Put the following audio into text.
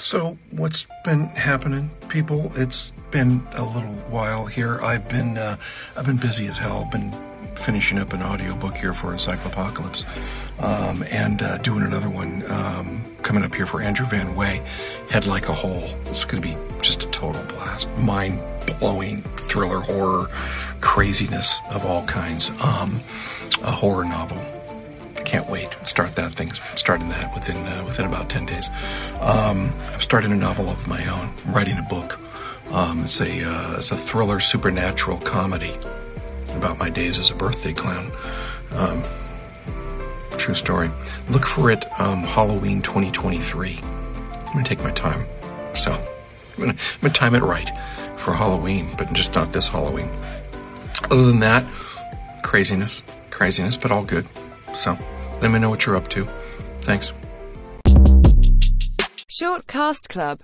So, what's been happening, people? It's been a little while here. I've been uh, I've been busy as hell. Been finishing up an audiobook here for Encyclopocalypse, um, and uh, doing another one um, coming up here for Andrew Van Wey, Head Like a Hole. It's going to be just a total blast, mind blowing thriller, horror, craziness of all kinds. Um, a horror novel wait. Start that thing. Starting that within uh, within about ten days. Um, I've started a novel of my own. I'm writing a book. Um, it's a uh, it's a thriller supernatural comedy about my days as a birthday clown. Um, true story. Look for it um, Halloween 2023. I'm gonna take my time. So I'm gonna, I'm gonna time it right for Halloween, but just not this Halloween. Other than that, craziness, craziness, but all good. So let me know what you're up to. Thanks. Short Cast Club